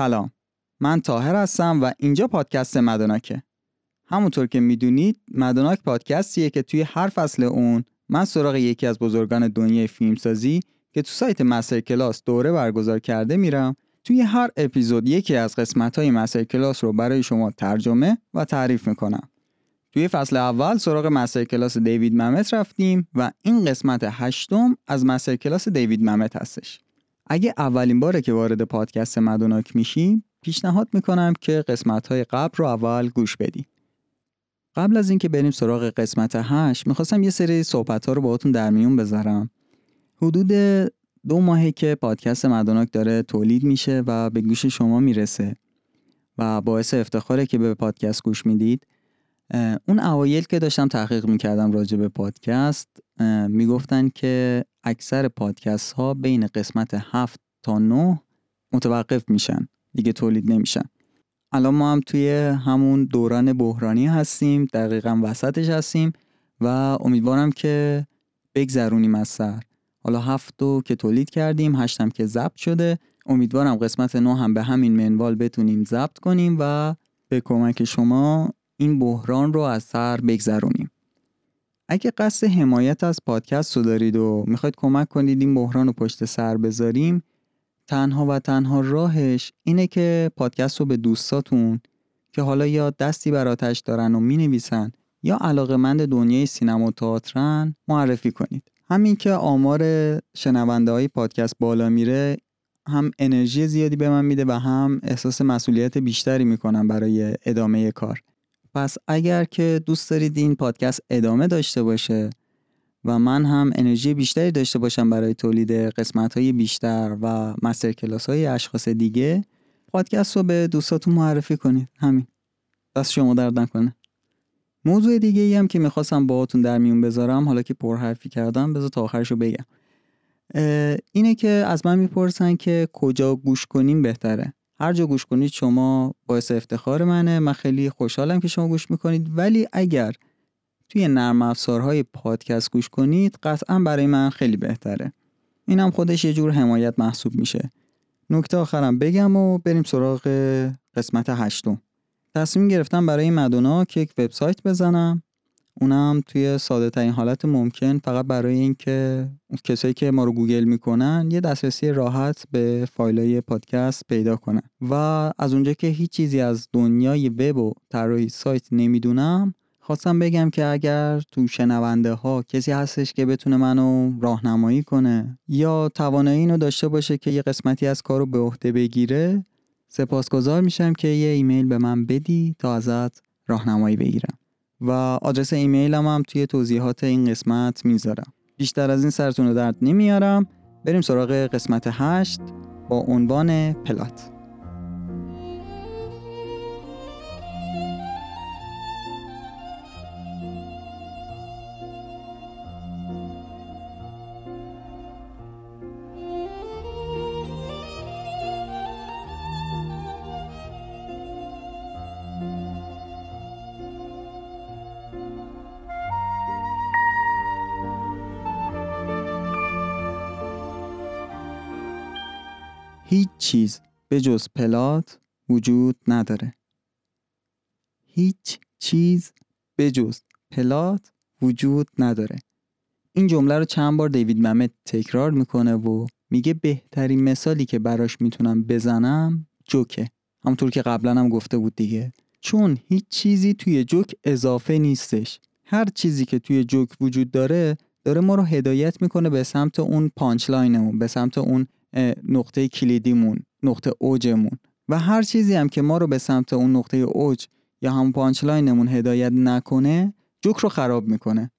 سلام. من تاهر هستم و اینجا پادکست مدوناکه. همونطور که می‌دونید مدوناک پادکستیه که توی هر فصل اون من سراغ یکی از بزرگان دنیای فیلمسازی که تو سایت مستر کلاس دوره برگزار کرده میرم توی هر اپیزود یکی از قسمت های مستر کلاس رو برای شما ترجمه و تعریف می‌کنم. توی فصل اول سراغ مستر کلاس دیوید ممت رفتیم و این قسمت هشتم از مستر کلاس دیوید ممت هستش. اگه اولین باره که وارد پادکست مدوناک میشیم پیشنهاد می‌کنم که قسمت های قبل رو اول گوش بدید قبل از اینکه بریم سراغ قسمت هشت می‌خواستم یه سری صحبت ها رو باهاتون در میون بذارم. حدود دو ماهه که پادکست مدوناک داره تولید میشه و به گوش شما می‌رسه و باعث افتخاره که به پادکست گوش می‌دید اون اوایل که داشتم تحقیق می‌کردم راجع به پادکست می‌گفتن که اکثر پادکست ها بین قسمت هفت تا نه متوقف میشن. دیگه تولید نمیشن. الان ما هم توی همون دوران بحرانی هستیم دقیقا وسطش هستیم و امیدوارم که بگذرونیم از سر. حالا هفتو که تولید کردیم هشتم که ضبط شده. امیدوارم قسمت نو هم به همین منوال بتونیم ضبط کنیم و به کمک شما این بحران رو از سر بگذرونیم. اگه قصد حمایت از پادکست رو دارید و می‌خواید کمک کنید این بحران رو پشت سر بذاریم تنها و تنها راهش اینه که پادکست رو به دوستاتون که حالا یا دستی بر آتش دارن و می‌نویسن یا علاقمند دنیای سینما و تئاترن معرفی کنید. همین که آمار شنونده های پادکست بالا میره هم انرژی زیادی به من میده و هم احساس مسئولیت بیشتری می‌کنم برای ادامه کار. پس اگر که دوست دارید این پادکست ادامه داشته باشه و من هم انرژی بیشتری داشته باشم برای تولید قسمت های بیشتر و مستر کلاس های اشخاص دیگه پادکست رو به دوستاتون معرفی کنید. همین. دست شما درد نکنه. موضوع دیگه ای هم که می‌خواستم باهاتون در میون بذارم حالا که پرحرفی کردم بذار تا آخرش رو بگم. اینه که از من می‌پرسن که کجا گوش کنیم بهتره. هر جا گوش کنید شما باعث افتخار منه. من خیلی خوشحالم که شما گوش می‌کنید. ولی اگر توی نرم افزارهای پادکست گوش کنید قطعا برای من خیلی بهتره. اینم خودش یه جور حمایت محسوب میشه. نکته آخرم بگم و بریم سراغ قسمت هشتم. تصمیم گرفتم برای مدونا که یک وبسایت بزنم. اونم توی ساده ترین حالت ممکن فقط برای اینکه کسایی که ما رو گوگل می‌کنن یه دسترسی راحت به فایلای پادکست پیدا کنن. و از اونجا که هیچ چیزی از دنیای وب و طراحی سایت نمی‌دونم خواستم بگم که اگر تو شنونده ها کسی هستش که بتونه منو راهنمایی کنه یا توانایی اینو داشته باشه که یه قسمتی از کارو به عهده بگیره سپاسگزار میشم که یه ایمیل به من بدی تا ازت راهنمایی بگیرم. و آدرس ایمیلم هم توی توضیحات این قسمت می‌ذارم. بیشتر از این سرتون درد نمیارم. بریم سراغ قسمت هشت با عنوان پلات. هیچ چیز به جز plot وجود نداره. هیچ چیز به جز plot وجود نداره. این جمله رو چند بار دیوید ممت تکرار می‌کنه و میگه بهترین مثالی که براش می‌تونم بزنم جوکه. همونطور که قبلا هم گفته بود دیگه. چون هیچ چیزی توی جوک اضافه نیستش. هر چیزی که توی جوک وجود داره داره ما رو هدایت می‌کنه به سمت اون punchline مون به سمت اون نقطه کلیدیمون نقطه اوجمون و هر چیزی هم که ما رو به سمت اون نقطه اوج یا هم punchline مون هدایت نکنه جوک رو خراب می‌کنه.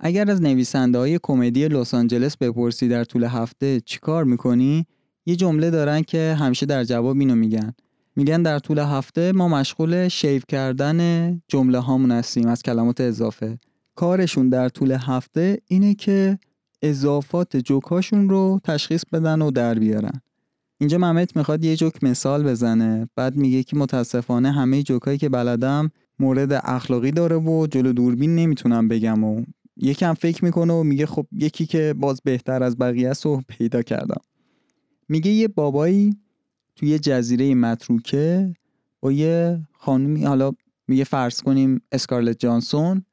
اگر از نویسنده های کمدی لس آنجلس بپرسی در طول هفته چیکار می‌کنی یه جمله دارن که همیشه در جواب اینو میگن. میگن در طول هفته ما مشغول shave کردن جمله هامون هستیم از کلمات اضافه. کارشون در طول هفته اینه که اضافات جوکاشون رو تشخیص بدن و در بیارن. اینجا ممت می‌خواد یه جوک مثال بزنه. بعد میگه که متاسفانه همه جوکایی که بلدم مورد اخلاقی داره و جلو دوربین نمی‌تونم بگم و یکم فکر می‌کنه و میگه خب یکی که باز بهتر از بقیه است و پیدا کردم. میگه یه بابایی توی یه جزیره متروکه با یه خانومی حالا میگه فرض کنیم اسکارلت جانسون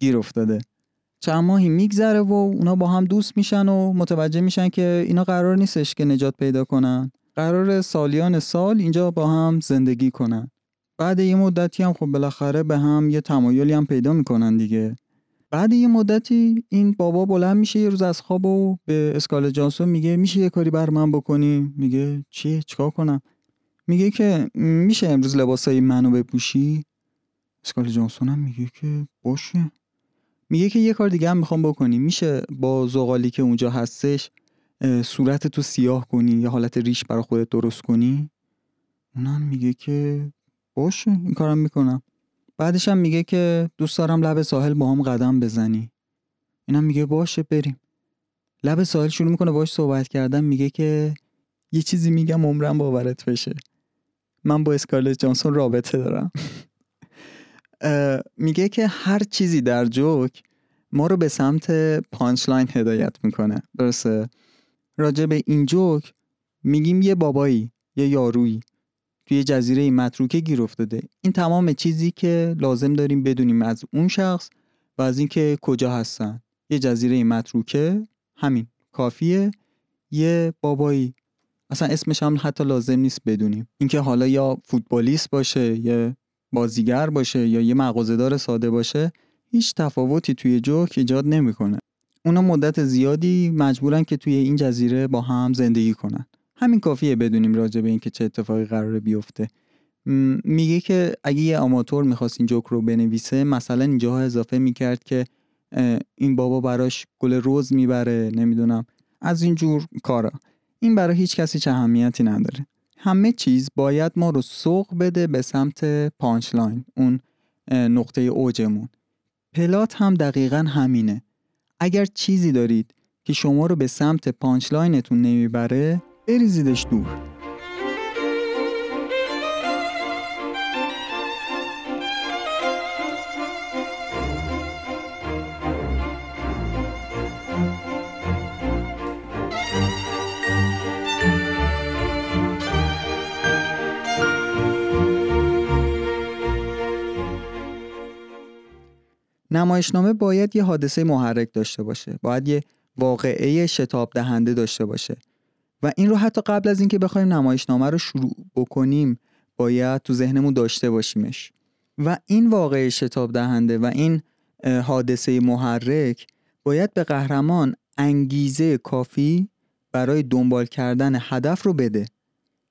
گیر افتاده. چند ماهی میگذره و اونا با هم دوست میشن و متوجه میشن که اینا قرار نیستش که نجات پیدا کنن. قرار سالیان سال اینجا با هم زندگی کنن. بعد یه مدتی هم خب بالاخره به هم یه تمایلی هم پیدا می‌کنن دیگه. بعد یه مدتی این بابا بلند میشه یه روز از خواب و به اسکال جانسون میگه میشه یه کاری بر من بکنی؟ میگه چیه چیکار کنم؟ میگه که میشه امروز لباسای منو بپوشی؟ اسکال جانسون هم میگه که باشه. میگه که یه کار دیگه هم می‌خوام بکنی. میشه با زغالی که اونجا هستش صورت تو سیاه کنی یا حالت ریش برای خودت درست کنی؟ اونم میگه که باشه این کارم می‌کنم. بعدش هم میگه که دوست دارم لب ساحل با هم قدم بزنی. اینم میگه باشه بریم. لب ساحل شروع می‌کنه باش صحبت کردن میگه که یه چیزی میگم عمرم باورت بشه. من با اسکارلت جانسون رابطه دارم. میگه که هر چیزی در جوک ما رو به سمت punchline هدایت می‌کنه. درسته؟ راجع به این جوک میگیم یه بابایی یه یارویی توی جزیره متروکه گیر افتاده. این تمام چیزی که لازم داریم بدونیم از اون شخص و از اینکه کجا هستن. یه جزیره متروکه همین کافیه. یه بابایی. اصلا اسمش هم حتی لازم نیست بدونیم. اینکه حالا یا فوتبالیست باشه یا بازیگر باشه یا یه مغازه‌دار ساده باشه هیچ تفاوتی توی جوک ایجاد نمی‌کنه. اونا مدت زیادی مجبورن که توی این جزیره با هم زندگی کنن. همین کافیه بدونیم راجع به اینکه چه اتفاقی قراره بیفته. میگه که اگه یه آماتور می‌خواست این جوک رو بنویسه مثلا اینجاها اضافه می‌کرد که این بابا براش گل رز می‌بره نمی‌دونم از این جور کارا. این برای هیچ کسی چه اهمیتی نداره. همه چیز باید ما رو سوق بده به سمت punchline اون نقطه اوجمون. plot هم دقیقا همینه. اگر چیزی دارید که شما رو به سمت punchline تون نمی‌بره بریزیدش دور. نمایشنامه باید یه حادثه محرک داشته باشه. باید یه واقعه شتاب دهنده داشته باشه. و این رو حتی قبل از اینکه بخوایم نمایشنامه رو شروع بکنیم باید تو ذهنمون داشته باشیمش. و این واقعه شتاب دهنده و این حادثه محرک باید به قهرمان انگیزه کافی برای دنبال کردن هدف رو بده.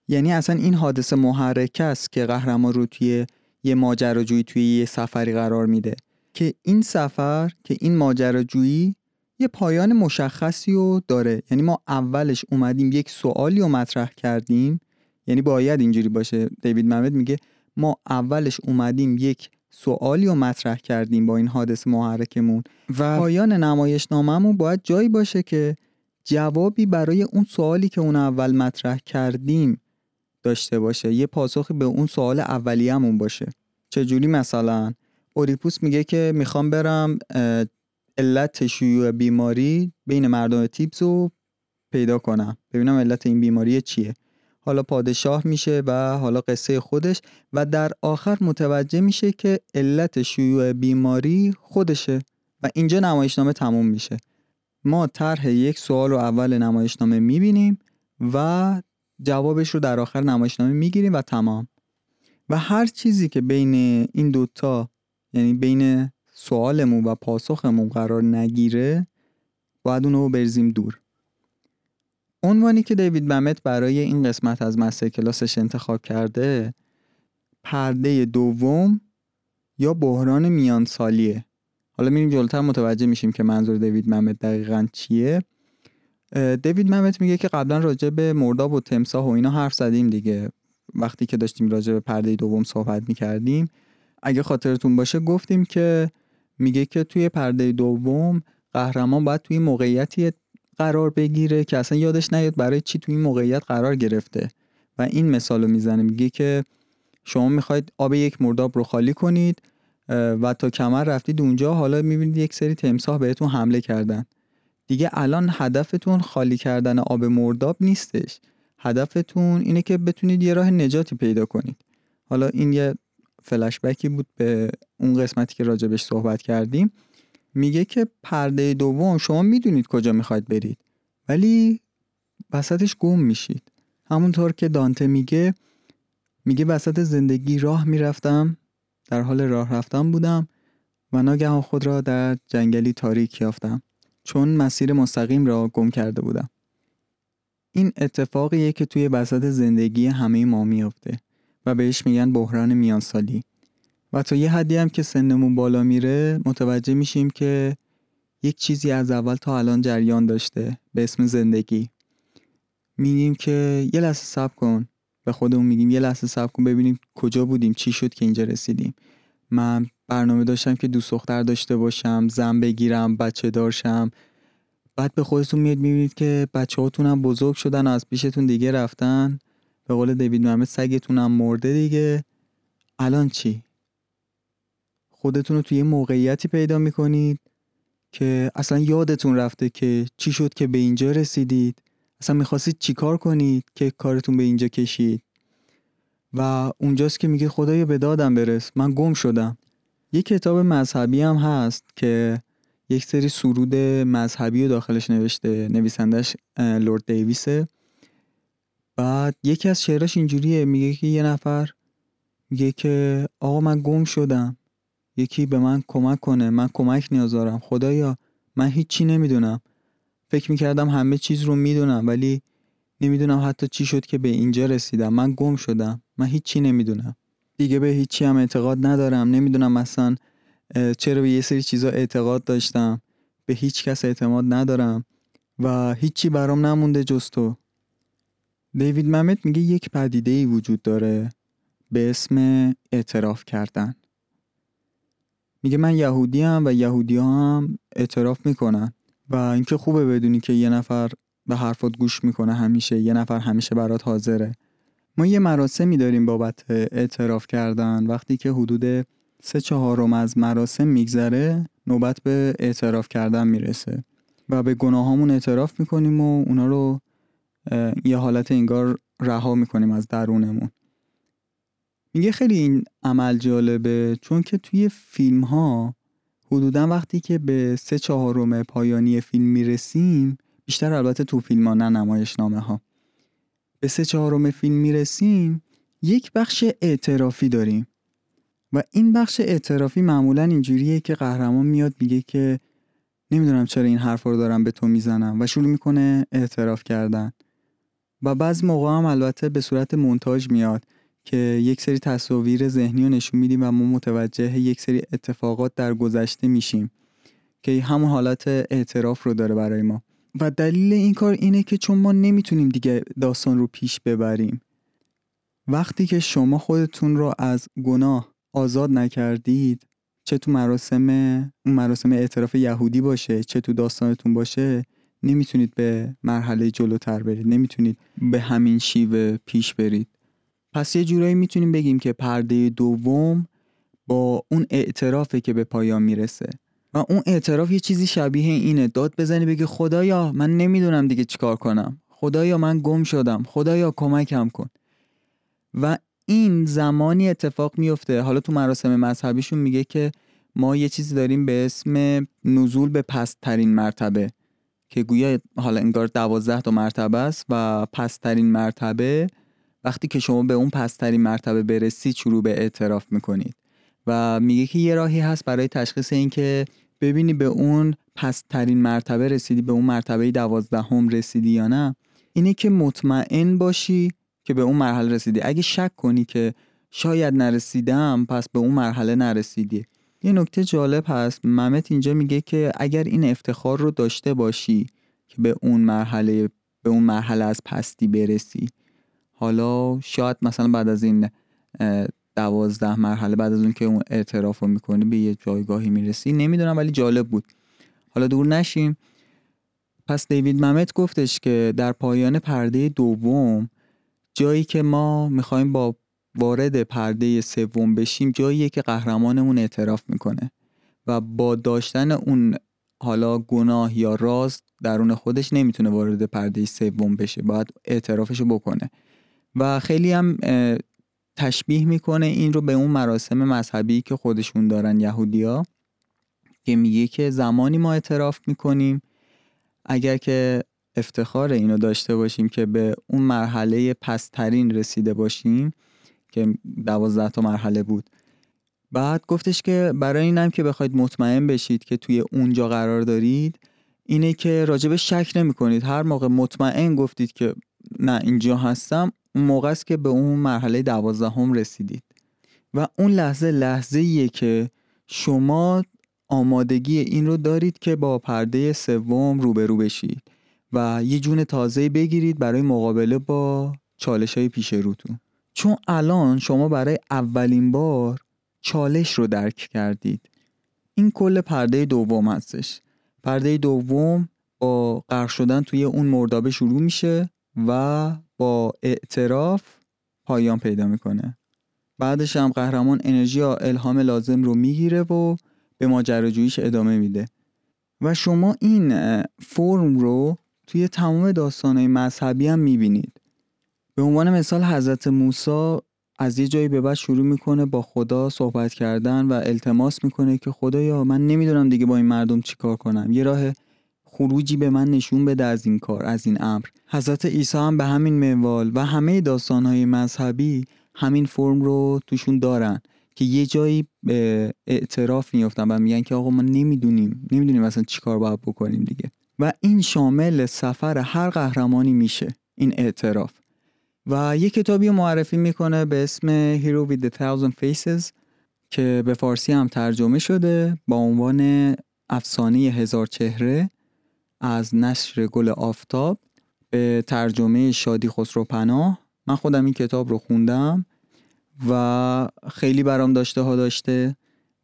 یعنی اصلا این حادثه محرک است که قهرمان رو توی یه ماجراجویی توی یه سفری قرار میده. که این سفر که این ماجراجویی یه پایان مشخصی رو داره. یعنی ما اولش اومدیم یک سوالی رو مطرح کردیم. یعنی باید اینجوری باشه. دیوید محمد میگه ما اولش اومدیم یک سوالی رو مطرح کردیم با این حادث محرکمون. و پایان نمایشنامهمون باید جایی باشه که جوابی برای اون سوالی که اون اول مطرح کردیم داشته باشه. یه پاسخی به اون سوال اولیه‌مون باشه. چجوری مثلا؟ اوریپوس میگه که می‌خوام برم علت شیوع بیماری بین مردم تیپس رو پیدا کنم. ببینم علت این بیماری چیه. حالا پادشاه میشه و حالا قصه خودش و در آخر متوجه میشه که علت شیوع بیماری خودشه و اینجا نمایشنامه تموم میشه. ما طرح یک سوال رو اول نمایشنامه می‌بینیم و جوابش رو در آخر نمایشنامه می‌گیریم و تمام. و هر چیزی که بین این دوتا یعنی بین سوالمون و پاسخمون قرار نگیره باید اونو برزیم دور. عنوانی که دیوید بمت برای این قسمت از مستر کلاسش انتخاب کرده پرده دوم یا بحران میان سالیه حالا میریم جلوتر متوجه میشیم که منظور دیوید ممت دقیقا چیه. دیوید ممت میگه که قبلا راجع به مرداب و تمساه و اینا حرف زدیم دیگه. وقتی که داشتیم راجع به پرده دوم صحبت می‌کردیم. اگه خاطرتون باشه گفتیم که میگه که توی پرده دوم قهرمان باید توی موقعیتی قرار بگیره که اصلا یادش نیاد برای چی توی این موقعیت قرار گرفته. و این مثال رو میگه که شما می‌خواید آب یک مرداب رو خالی کنید و تا کمر رفتید اونجا حالا می‌بینید یک سری تمساه بهتون حمله کردن. دیگه الان هدفتون خالی کردن آب مرداب نیستش. هدفتون اینه که بتونید یه راه نجاتی پیدا کنید. حالا این یه فلشبکی بود به اون قسمتی که راجبش صحبت کردیم. میگه که پرده دوم شما می‌دونید کجا می‌خواید برید ولی وسطش گم میشید. همونطور که دانته میگه میگه وسط زندگی راه می‌رفتم در حال راه رفتن بودم و ناگهان خود را در جنگلی تاریک یافتم چون مسیر مستقیم را گم کرده بودم. این اتفاقیه که توی وسط زندگی همه ما میافته. و بهش میگن بحران میانسالی. و تا یه حدی هم که سنمون بالا میره متوجه میشیم که یک چیزی از اول تا الان جریان داشته به اسم زندگی. میگیم که یه لحظه صبر کن. به خودمون میگیم یه لحظه صبر کن ببینیم کجا بودیم چی شد که اینجا رسیدیم. من برنامه داشتم که دوست دختر داشته باشم زن بگیرم بچه دارشم. بعد به خودتون میاد می‌بینید که بچه هاتون هم بزرگ شدن و از پیشتون دیگه رفتن. به قول دیوید محمد سگتون هم مرده دیگه. الان چی؟ خودتون رو توی یه موقعیتی پیدا می‌کنید که اصلا یادتون رفته که چی شد که به اینجا رسیدید. اصلا می‌خواستید چیکار کنید که کارتون به اینجا کشید؟ و اونجاست که میگه خدایا به دادم برس. من گم شدم. یه کتاب مذهبی هم هست که یک سری سرود مذهبی رو داخلش نوشته نویسندش لورد دیویسه. بعد یکی از شعراش اینجوریه میگه که یه نفر میگه که آقا من گم شدم. یکی به من کمک کنه من کمک نیاز دارم. خدایا من هیچی نمی‌دونم. فکر می‌کردم همه چیز رو می‌دونم ولی نمی‌دونم حتی چی شد که به اینجا رسیدم. من گم شدم. من هیچی نمی‌دونم. دیگه به هیچی هم اعتقاد ندارم. نمی‌دونم مثلا چرا به یه سری چیزا اعتقاد داشتم. به هیچ کس اعتماد ندارم. و هیچی برام نمونده جز تو. دیوید ممت میگه یک پدیده ای وجود داره به اسم اعتراف کردن. میگه من یهودی هم و یهودی هم اعتراف می‌کنن و اینکه خوبه بدونی که یه نفر به حرفات گوش می‌کنه همیشه یه نفر همیشه برات حاضره. ما یه مراسمی داریم بابت اعتراف کردن. وقتی که حدود سه چهارم از مراسم میگذره نوبت به اعتراف کردن می‌رسه و به گناهامون اعتراف می‌کنیم و اونا رو یه حالت انگار رها می‌کنیم از درونمون. میگه خیلی این عمل جالبه چون که توی فیلم ها حدودا وقتی که به سه چهارم پایانی فیلم می‌رسیم بیشتر البته تو فیلم ها نه نمایش نامه ها به سه چهارم فیلم می‌رسیم یک بخش اعترافی داریم. و این بخش اعترافی معمولا اینجوریه که قهرمان میاد میگه که نمی‌دونم چرا این حرف رو دارم به تو می‌زنم و شروع می‌کنه اعتراف کردن. و بعض موقع هم البته به صورت مونتاژ میاد که یک سری تصاویر ذهنی رو نشون میدیم و ما متوجه یک سری اتفاقات در گذشته میشیم که همون حالت اعتراف رو داره برای ما. و دلیل این کار اینه که چون ما نمی‌تونیم دیگه داستان رو پیش ببریم. وقتی که شما خودتون رو از گناه آزاد نکردید چه تو مراسم مراسم اعتراف یهودی باشه چه تو داستانتون باشه نمی‌تونید به مرحله جلوتر برید نمی‌تونید به همین شیوه پیش برید. پس یه جورایی می‌تونیم بگیم که پرده دوم با اون اعترافه که به پایان می‌رسه. و اون اعتراف یه چیزی شبیه اینه. داد بزنی بگی خدایا من نمی‌دونم دیگه چیکار کنم. خدایا من گم شدم. خدایا کمکم کن. و این زمانی اتفاق میفته. حالا تو مراسم مذهبیشون میگه که ما یه چیزی داریم به اسم نزول به پسترین مرتبه. که گویا حالا انگار دوازده تا مرتبه است و پسترین مرتبه وقتی که شما به اون پسترین مرتبه برسید شروع به اعتراف می‌کنید. و میگه که یه راهی هست برای تشخیص اینکه ببینی به اون پسترین مرتبه رسیدی به اون مرتبه دوازدهم رسیدی یا نه. اینه که مطمئن باشی که به اون مرحله رسیدی. اگه شک کنی که شاید نرسیدم پس به اون مرحله نرسیدی. یه نکته جالب هست. ممت اینجا میگه که اگر این افتخار رو داشته باشی که به اون مرحله به اون مرحله از پستی برسی. حالا شاید مثلا بعد از این دوازده مرحله بعد از اون که اون اعتراف رو می‌کنی به یه جایگاهی می‌رسی. نمی‌دونم ولی جالب بود. حالا دور نشیم. پس دیوید ممت گفتش که در پایان پرده دوم جایی که ما می‌خوایم با وارد پرده سوم بشیم جاییه که قهرمانمون اعتراف می‌کنه و با داشتن اون حالا گناه یا راز درون خودش نمی‌تونه وارد پرده سوم بشه باید اعترافش بکنه. و خیلی هم تشبیه می‌کنه این رو به اون مراسم مذهبی که خودشون دارن یهودیا که میگه که زمانی ما اعتراف می‌کنیم اگر که افتخار اینو داشته باشیم که به اون مرحله پسترین رسیده باشیم که دوازده تا مرحله بود. بعد گفتش که برای اینم که بخواید مطمئن بشید که توی اونجا قرار دارید اینه که راجب شک نمی کنید هر موقع مطمئن گفتید که نه اینجا هستم اون موقع است که به اون مرحله دوازدهم رسیدید. و اون لحظه لحظه ایه که شما آمادگی این رو دارید که با پرده سوم روبرو بشید و یه جون تازه بگیرید برای مقابله با چالش های پیش روتون. چون الان شما برای اولین بار چالش رو درک کردید. این کل پرده دوم هستش. پرده دوم با غرق شدن توی اون مردابه شروع میشه و با اعتراف پایان پیدا می‌کنه. بعدش هم قهرمان انرژی یا الهام لازم رو می‌گیره و به ماجراجوییش ادامه میده. و شما این فرم رو توی تمام داستانهای مذهبی هم می‌بینید. به عنوان مثال حضرت موسی از یه جایی به بعد شروع می‌کنه با خدا صحبت کردن و التماس می‌کنه که خدایا من نمی‌دونم دیگه با این مردم چیکار کنم. یه راه خروجی به من نشون بده از این کار از این امر. حضرت عیسی هم به همین منوال و همه داستانهای مذهبی همین فرم رو توشون دارن که یه جایی به اعتراف میفتن و میگن که آقا ما نمی‌دونیم نمی‌دونیم اصلا چیکار باید بکنیم دیگه. و این شامل سفر هر قهرمانی میشه این اعتراف. و یه کتابی معرفی می‌کنه به اسم Hero with the Thousand Faces که به فارسی هم ترجمه شده با عنوان افسانه هزار چهره از نشر گل آفتاب به ترجمه شادی خسرو پناه. من خودم این کتاب رو خوندم و خیلی برام داشته ها داشته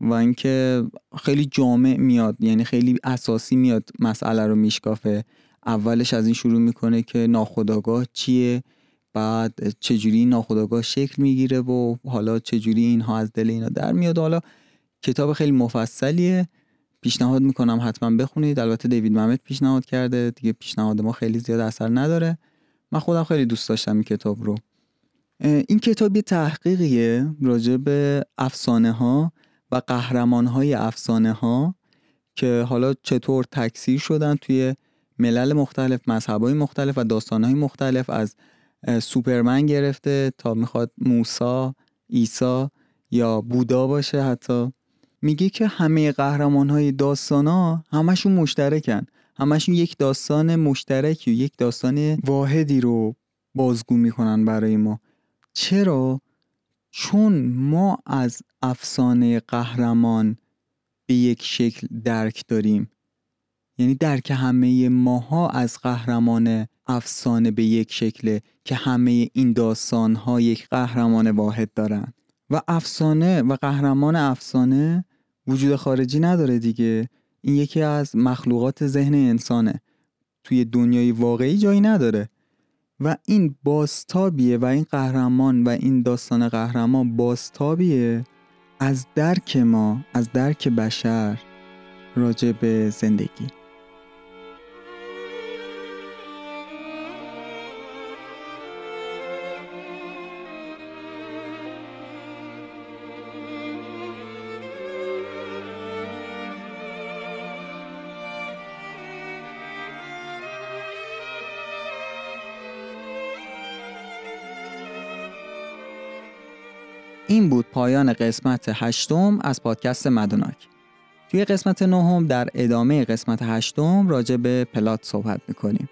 و اینکه خیلی جامع میاد یعنی خیلی اساسی میاد مسئله رو میشکافه. اولش از این شروع می‌کنه که ناخداگاه چیه؟ بعد چجوری ناخداگاه شکل می‌گیره و حالا چجوری اینها از دل اینا در میاد حالا کتاب خیلی مفصلیه. پیشنهاد می‌کنم حتما بخونید. البته دیوید محمد پیشنهاد کرده. دیگه پیشنهاد ما خیلی زیاد اثر نداره. من خودم خیلی دوست داشتم این کتاب رو. این کتاب یه تحقیقیه راجع به افسانه ها و قهرمان های افسانه ها که حالا چطور تکثیر شدن توی ملل مختلف مذهب های مختلف و داستان های مختلف از سوپرمن گرفته تا می‌خواد موسا ایسا یا بودا باشه حتی. میگه که همه قهرمان های داستان ها همشون مشترکن. همشون یک داستان مشترکی و یک داستان واحدی رو بازگو می‌کنن برای ما. چرا؟ چون ما از افسانه قهرمان به یک شکل درک داریم. یعنی درک همه ماها از قهرمان افسانه به یک شکله که همه این داستان ها یک قهرمان واحد دارن. و افسانه و قهرمان افسانه وجود خارجی نداره دیگه. این یکی از مخلوقات ذهن انسانه. توی دنیای واقعی جایی نداره. و این باستابیه و این قهرمان و این داستان قهرمان باستابیه از درک ما از درک بشر راجع به زندگی. پایان قسمت هشتم از پادکست مدوناک. توی قسمت نهم در ادامه قسمت هشتم راجع به پلات صحبت می‌کنیم.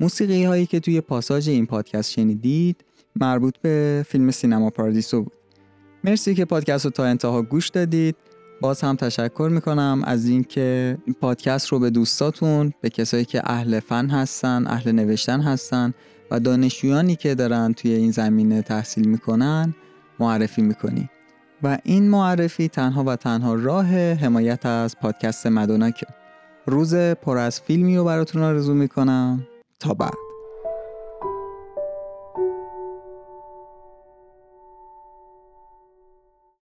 موسیقی هایی که توی پاساژ این پادکست شنیدید مربوط به فیلم سینما پارادیسو بود. مرسی که پادکست رو تا انتها گوش دادید. باز هم تشکر می‌کنم از اینکه پادکست رو به دوستاتون به کسایی که اهل فن هستن اهل نوشتن هستن و دانشجویانی که دارن توی این زمینه تحصیل می‌کنن معرفی می‌کنی و این معرفی تنها و تنها راه حمایت از پادکست مدوناکه. روز پر از فیلمی رو براتون آرزو می‌کنم. تا بعد.